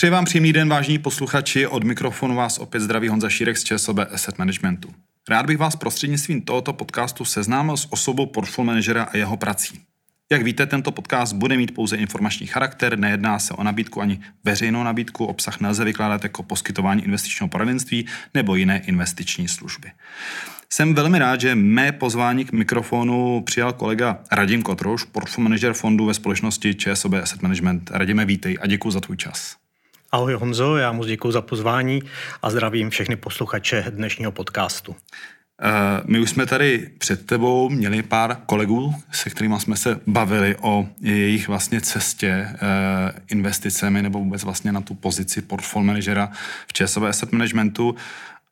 Přeji vám příjemný den, vážní posluchači. Od mikrofonu vás opět zdraví Honza Šírek z ČSOB Asset Managementu. Rád bych vás prostřednictvím tohoto podcastu seznámil s osobou portfolio manažera a jeho prací. Jak víte, tento podcast bude mít pouze informační charakter, nejedná se o nabídku ani veřejnou nabídku, obsah nelze vykládat jako poskytování investičního poradenství nebo jiné investiční služby. Jsem velmi rád, že mé pozvání k mikrofonu přijal kolega Radim Kotrouš, portfolio manager fondu ve společnosti ČSOB Asset Management. Radime, vítej a děkuji za tvůj čas. Ahoj Honzo, já moc děkuji za pozvání a zdravím všechny posluchače dnešního podcastu. Eh, my už jsme tady před tebou měli pár kolegů, se kterými jsme se bavili o jejich vlastně cestě eh, investicemi nebo vůbec vlastně na tu pozici portfolio manažera v ČSOB Asset Managementu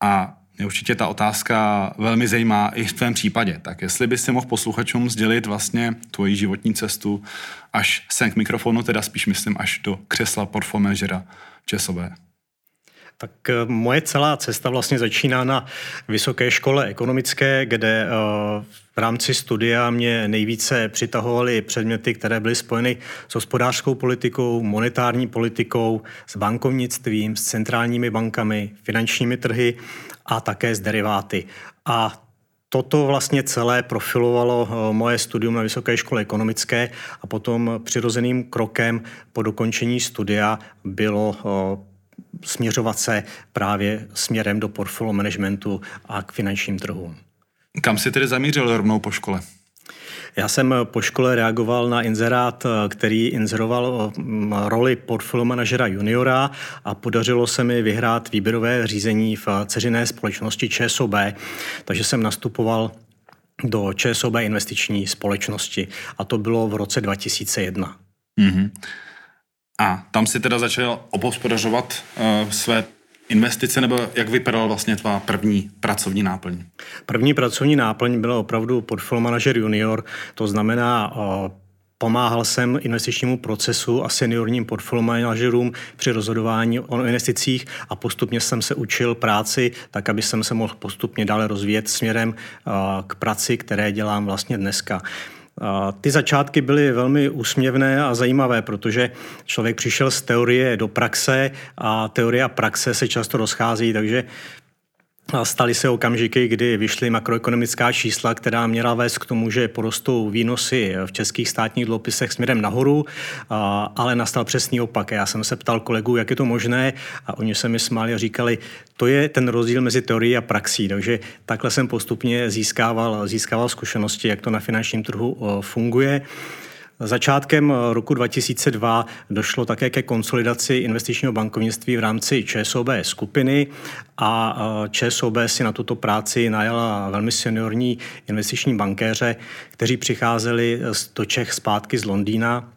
a mě určitě ta otázka velmi zajímá i v tvém případě. Tak jestli bys si mohl posluchačům sdělit vlastně tvoji životní cestu až sem k mikrofonu, teda spíš myslím až do křesla portfolio manažera ČSOB. Tak eh, moje celá cesta vlastně začíná na vysoké škole ekonomické, kde eh, v rámci studia mě nejvíce přitahovaly předměty, které byly spojeny s hospodářskou politikou, monetární politikou, s bankovnictvím, s centrálními bankami, finančními trhy a také s deriváty. A Toto vlastně celé profilovalo eh, moje studium na Vysoké škole ekonomické a potom přirozeným krokem po dokončení studia bylo směřovat se právě směrem do portfolio managementu a k finančním trhům. Kam si tedy zamířil rovnou po škole? Já jsem po škole reagoval na inzerát, který inzeroval roli portfolio manažera juniora a podařilo se mi vyhrát výběrové řízení v ceřiné společnosti ČSOB, takže jsem nastupoval do ČSOB investiční společnosti a to bylo v roce 2001. Mm-hmm. A tam si teda začal obhospodařovat uh, své investice, nebo jak vypadala vlastně tvá první pracovní náplň? První pracovní náplň byla opravdu portfolio manager junior, to znamená uh, Pomáhal jsem investičnímu procesu a seniorním portfolio manažerům při rozhodování o investicích a postupně jsem se učil práci, tak aby jsem se mohl postupně dále rozvíjet směrem k práci, které dělám vlastně dneska. Ty začátky byly velmi úsměvné a zajímavé, protože člověk přišel z teorie do praxe a teorie a praxe se často rozchází, takže Staly se okamžiky, kdy vyšly makroekonomická čísla, která měla vést k tomu, že porostou výnosy v českých státních dluhopisech směrem nahoru, ale nastal přesný opak. Já jsem se ptal kolegů, jak je to možné a oni se mi smáli a říkali, to je ten rozdíl mezi teorií a praxí. Takže takhle jsem postupně získával, získával zkušenosti, jak to na finančním trhu funguje. Začátkem roku 2002 došlo také ke konsolidaci investičního bankovnictví v rámci ČSOB skupiny a ČSOB si na tuto práci najala velmi seniorní investiční bankéře, kteří přicházeli do Čech zpátky z Londýna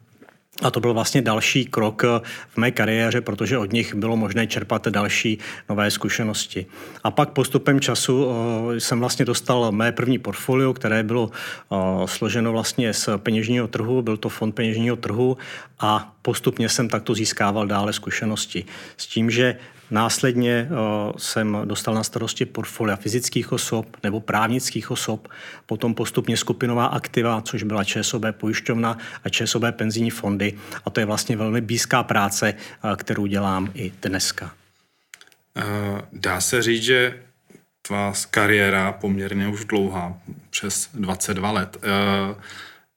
a to byl vlastně další krok v mé kariéře, protože od nich bylo možné čerpat další nové zkušenosti. A pak postupem času eh, jsem vlastně dostal mé první portfolio, které bylo eh, složeno vlastně z peněžního trhu, byl to fond peněžního trhu a postupně jsem takto získával dále zkušenosti. S tím, že Následně uh, jsem dostal na starosti portfolia fyzických osob nebo právnických osob, potom postupně skupinová aktiva, což byla ČSOB pojišťovna a ČSOB penzijní fondy. A to je vlastně velmi blízká práce, uh, kterou dělám i dneska. Uh, dá se říct, že tvá kariéra poměrně už dlouhá, přes 22 let.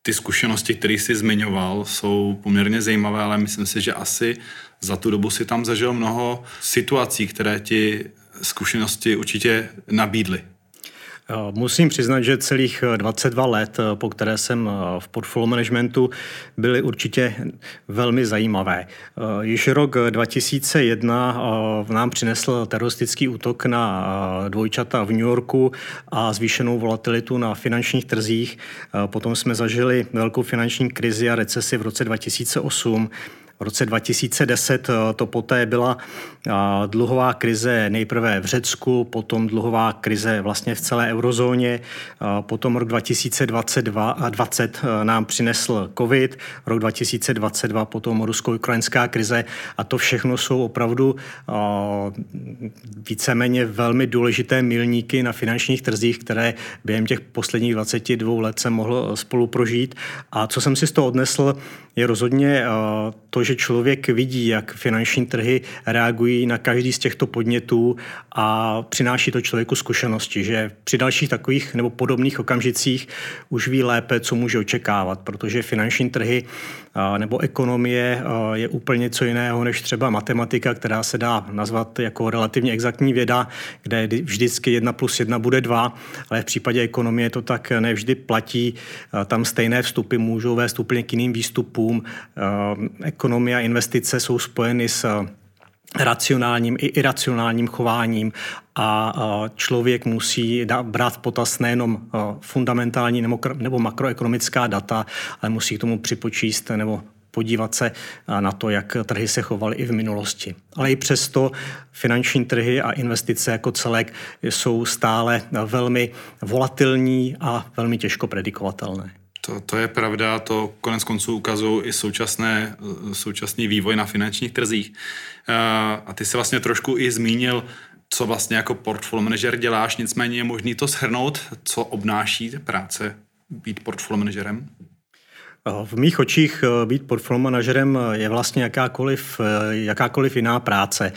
Ty zkušenosti, které jsi zmiňoval, jsou poměrně zajímavé, ale myslím si, že asi za tu dobu si tam zažil mnoho situací, které ti zkušenosti určitě nabídly. Eh, musím přiznat, že celých 22 eh, let, eh, po které jsem v portfolio managementu, byly určitě velmi zajímavé. Již rok 2001 nám přinesl teroristický útok na dvojčata v New Yorku a zvýšenou volatilitu na finančních trzích. Potom jsme zažili velkou finanční krizi a recesi v roce 2008 v roce 2010 eh, to poté byla eh, dluhová krize nejprve v Řecku, potom dluhová krize vlastně v celé eurozóně, eh, potom rok 2022 a 20 nám přinesl covid, rok 2022 potom rusko-ukrajinská krize a to všechno jsou opravdu víceméně velmi důležité milníky na finančních trzích, které během těch posledních 22 let se mohl spolu prožít. A co jsem si z toho odnesl, je rozhodně to, protože člověk vidí, jak finanční trhy reagují na každý z těchto podnětů a přináší to člověku zkušenosti, že při dalších takových nebo podobných okamžicích už ví lépe, co může očekávat, protože finanční trhy nebo ekonomie je úplně něco jiného než třeba matematika, která se dá nazvat jako relativně exaktní věda, kde vždycky jedna plus jedna bude dva, ale v případě ekonomie to tak nevždy platí. Tam stejné vstupy můžou vést úplně k jiným výstupům. Ekonomie a investice jsou spojeny s racionálním i iracionálním chováním a člověk musí brát potaz nejenom fundamentální nebo makroekonomická data, ale musí k tomu připočíst nebo podívat se na to, jak trhy se chovaly i v minulosti. Ale i přesto finanční trhy a investice jako celek jsou stále velmi volatilní a velmi těžko predikovatelné. To, to je pravda, to konec konců ukazují i současné, současný vývoj na finančních trzích. A ty se vlastně trošku i zmínil, co vlastně jako portfolio manager děláš, nicméně je možný to shrnout, co obnáší práce být portfolio manažerem? V mých očích eh, být portfolio manažerem eh, je vlastně jakákoliv, eh, jakákoliv jiná práce.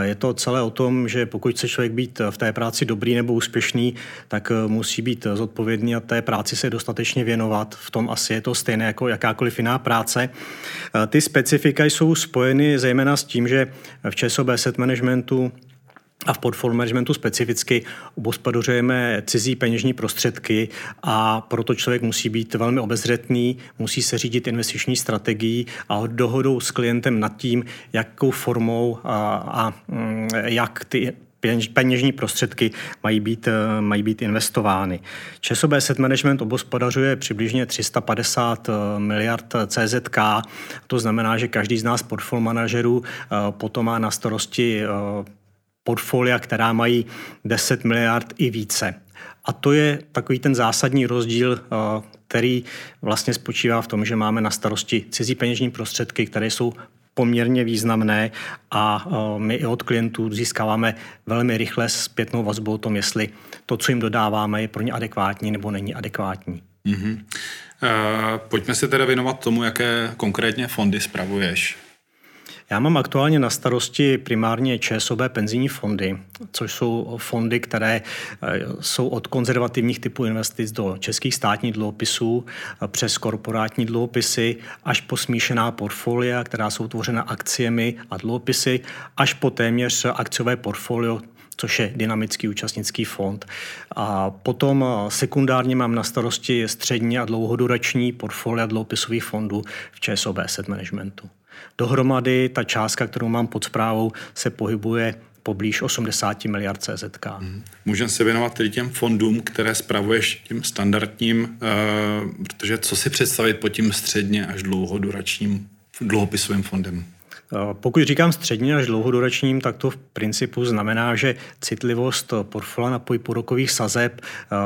Je to celé o tom, že pokud chce člověk být v té práci dobrý nebo úspěšný, tak musí být zodpovědný a té práci se dostatečně věnovat. V tom asi je to stejné jako jakákoliv jiná práce. Ty specifika jsou spojeny zejména s tím, že v ČSOB Asset Managementu a v portfolio managementu specificky obospodařujeme cizí peněžní prostředky a proto člověk musí být velmi obezřetný, musí se řídit investiční strategií a dohodou s klientem nad tím, jakou formou a, a mm, jak ty peněžní prostředky mají být, mají být investovány. ČSOB Asset Management obospodařuje přibližně 350 e, miliard CZK. To znamená, že každý z nás portfolio manažerů e, potom má na starosti portfolia, která mají 10 miliard i více. A to je takový ten zásadní rozdíl, eh, který vlastně spočívá v tom, že máme na starosti cizí peněžní prostředky, které jsou poměrně významné a eh, my i od klientů získáváme velmi rychle zpětnou vazbu o tom, jestli to, co jim dodáváme, je pro ně adekvátní nebo není adekvátní. Mm-hmm. Uh, pojďme se teda věnovat tomu, jaké konkrétně fondy spravuješ. Já mám aktuálně na starosti primárně ČSOB penzijní fondy, což jsou fondy, které eh, jsou od konzervativních typů investic do českých státních dluhopisů eh, přes korporátní dluhopisy až po smíšená portfolia, která jsou tvořena akciemi a dluhopisy, až po téměř akciové portfolio, což je dynamický účastnický fond. A potom eh, sekundárně mám na starosti střední a dlouhodurační portfolia dluhopisových fondů v ČSOB Asset Managementu. Dohromady ta částka, kterou mám pod zprávou, se pohybuje poblíž 80 miliard CZK. Hmm. Můžeme se věnovat tedy těm fondům, které spravuješ tím standardním, uh, protože co si představit pod tím středně až dlouhoduračním dluhopisovým fondem? Eh, pokud říkám středně až dlouhoduračním, tak to v principu znamená, že citlivost portfolia na půlrokových sazeb eh,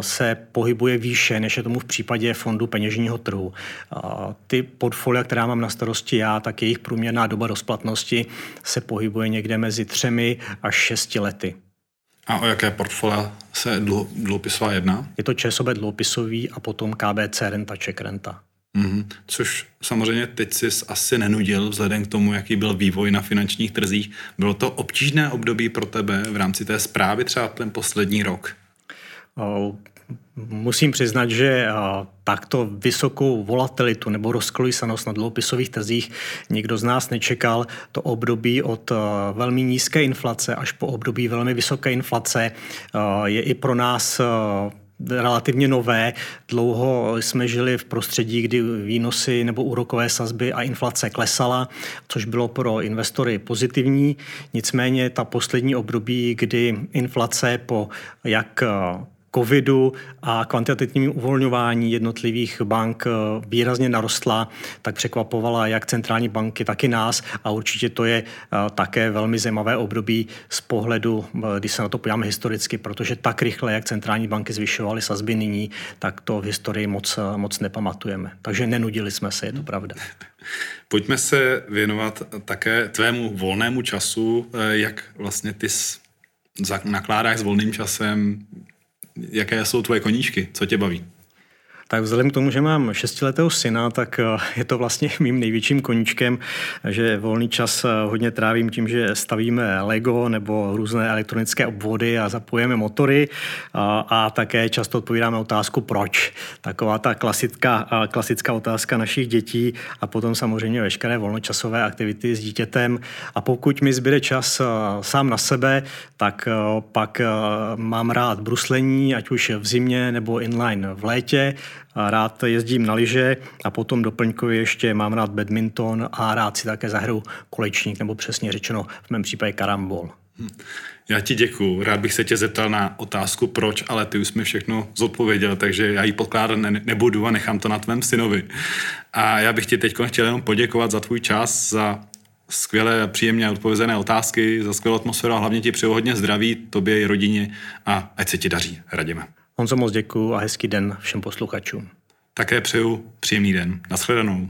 se pohybuje výše, než je tomu v případě fondu peněžního trhu. Eh, ty portfolia, která mám na starosti já, tak jejich průměrná doba rozplatnosti se pohybuje někde mezi třemi až šesti lety. A o jaké portfolia se dluhopisová jedná? Je to ČSOB dluhopisový a potom KBC renta, Czech renta. Mm-hmm. Což samozřejmě teď si asi nenudil vzhledem k tomu, jaký byl vývoj na finančních trzích. Bylo to obtížné období pro tebe v rámci té zprávy třeba ten poslední rok? Musím přiznat, že takto vysokou volatilitu nebo rozkolísanost na dluhopisových trzích nikdo z nás nečekal. To období od velmi nízké inflace až po období velmi vysoké inflace je i pro nás relativně nové. Dlouho jsme žili v prostředí, kdy výnosy nebo úrokové sazby a inflace klesala, což bylo pro investory pozitivní. Nicméně ta poslední období, kdy inflace po jak covidu a kvantitativním uvolňování jednotlivých bank eh, výrazně narostla, tak překvapovala jak centrální banky, tak i nás a určitě to je eh, také velmi zajímavé období z pohledu, eh, když se na to podíváme historicky, protože tak rychle, jak centrální banky zvyšovaly sazby nyní, tak to v historii moc, moc nepamatujeme. Takže nenudili jsme se, je to pravda. Pojďme se věnovat také tvému volnému času, jak vlastně ty nakládáš s volným časem, jaké jsou tvoje koníčky, co tě baví? Tak vzhledem k tomu, že mám šestiletého syna, tak eh, je to vlastně mým největším koníčkem, že volný čas eh, hodně trávím tím, že stavíme Lego nebo různé elektronické obvody a zapojíme motory a, a také často odpovídáme otázku proč. Taková ta klasická, klasická otázka našich dětí a potom samozřejmě veškeré volnočasové aktivity s dítětem. A pokud mi zbyde čas eh, sám na sebe, tak pak mám rád bruslení, ať už v zimě nebo inline v létě. Rád jezdím na lyže a potom doplňkově ještě mám rád badminton a rád si také zahraju kolečník, nebo přesně řečeno v mém případě karambol. Hm. Já ti děkuju. Rád bych se tě zeptal na otázku proč, ale ty už jsme všechno zodpověděl, takže já ji podkládat ne, nebudu a nechám to na tvém synovi. A já bych ti teď chtěl jenom poděkovat za tvůj čas, za skvělé, příjemně odpovězené otázky, za skvělou atmosféru a hlavně ti přeju hodně zdraví, tobě i rodině a ať se ti daří. Radíme. Honzo, moc děkuju a hezký den všem posluchačům. Také přeju příjemný den. Naschledanou.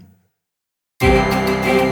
thank you